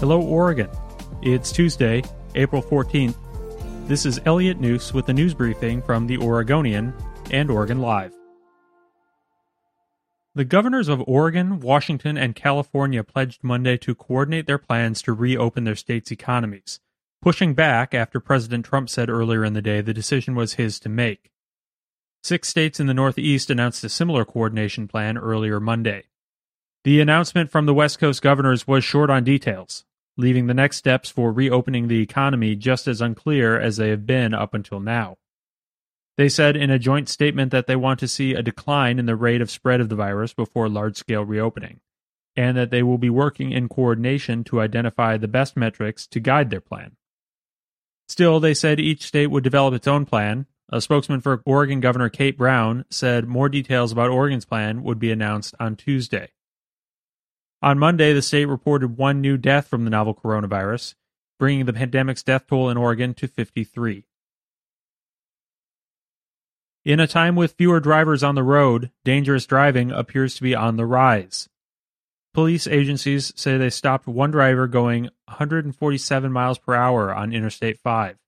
Hello, Oregon. It's Tuesday, April 14th. This is Elliot Njus with the news briefing from the Oregonian and Oregon Live. The governors of Oregon, Washington, and California pledged Monday to coordinate their plans to reopen their states' economies, pushing back after President Trump said earlier in the day the decision was his to make. Six states in the Northeast announced a similar coordination plan earlier Monday. The announcement from the West Coast governors was short on details, leaving the next steps for reopening the economy just as unclear as they have been up until now. They said in a joint statement that they want to see a decline in the rate of spread of the virus before large scale reopening, and that they will be working in coordination to identify the best metrics to guide their plan. Still, they said each state would develop its own plan. A spokesman for Oregon Governor Kate Brown said more details about Oregon's plan would be announced on Tuesday. On Monday, the state reported one new death from the novel coronavirus, bringing the pandemic's death toll in Oregon to 53. In a time with fewer drivers on the road, dangerous driving appears to be on the rise. Police agencies say they stopped one driver going 147 miles per hour on Interstate 5.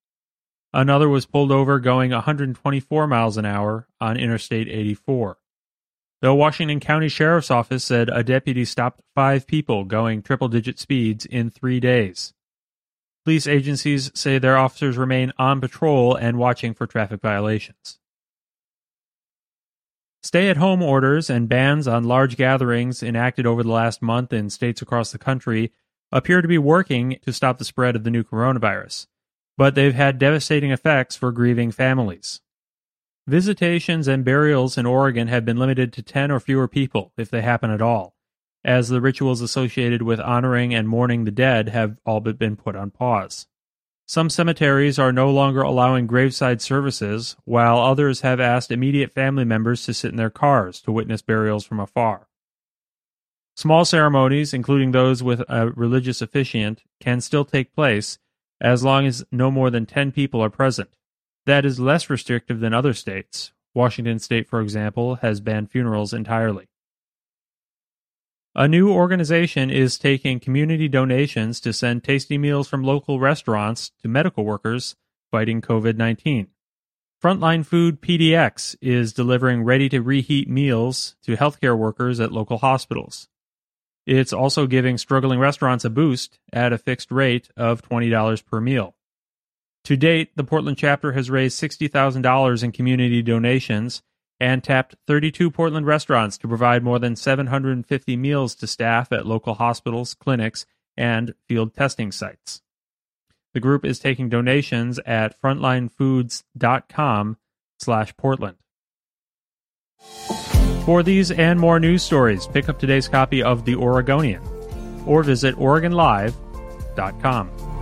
Another was pulled over going 124 miles an hour on Interstate 84. The Washington County Sheriff's Office said a deputy stopped five people going triple digit speeds in three days. Police agencies say their officers remain on patrol and watching for traffic violations. Stay at home orders and bans on large gatherings enacted over the last month in states across the country appear to be working to stop the spread of the new coronavirus, but they've had devastating effects for grieving families. Visitations and burials in Oregon have been limited to 10 or fewer people, if they happen at all, as the rituals associated with honoring and mourning the dead have all but been put on pause. Some cemeteries are no longer allowing graveside services, while others have asked immediate family members to sit in their cars to witness burials from afar. Small ceremonies, including those with a religious officiant, can still take place as long as no more than 10 people are present. That is less restrictive than other states. Washington state, for example, has banned funerals entirely. A new organization is taking community donations to send tasty meals from local restaurants to medical workers fighting COVID 19. Frontline Food PDX is delivering ready to reheat meals to healthcare workers at local hospitals. It's also giving struggling restaurants a boost at a fixed rate of $20 per meal. To date, the Portland chapter has raised $60,000 in community donations and tapped 32 Portland restaurants to provide more than 750 meals to staff at local hospitals, clinics, and field testing sites. The group is taking donations at frontlinefoods.com slash Portland. For these and more news stories, pick up today's copy of The Oregonian or visit OregonLive.com.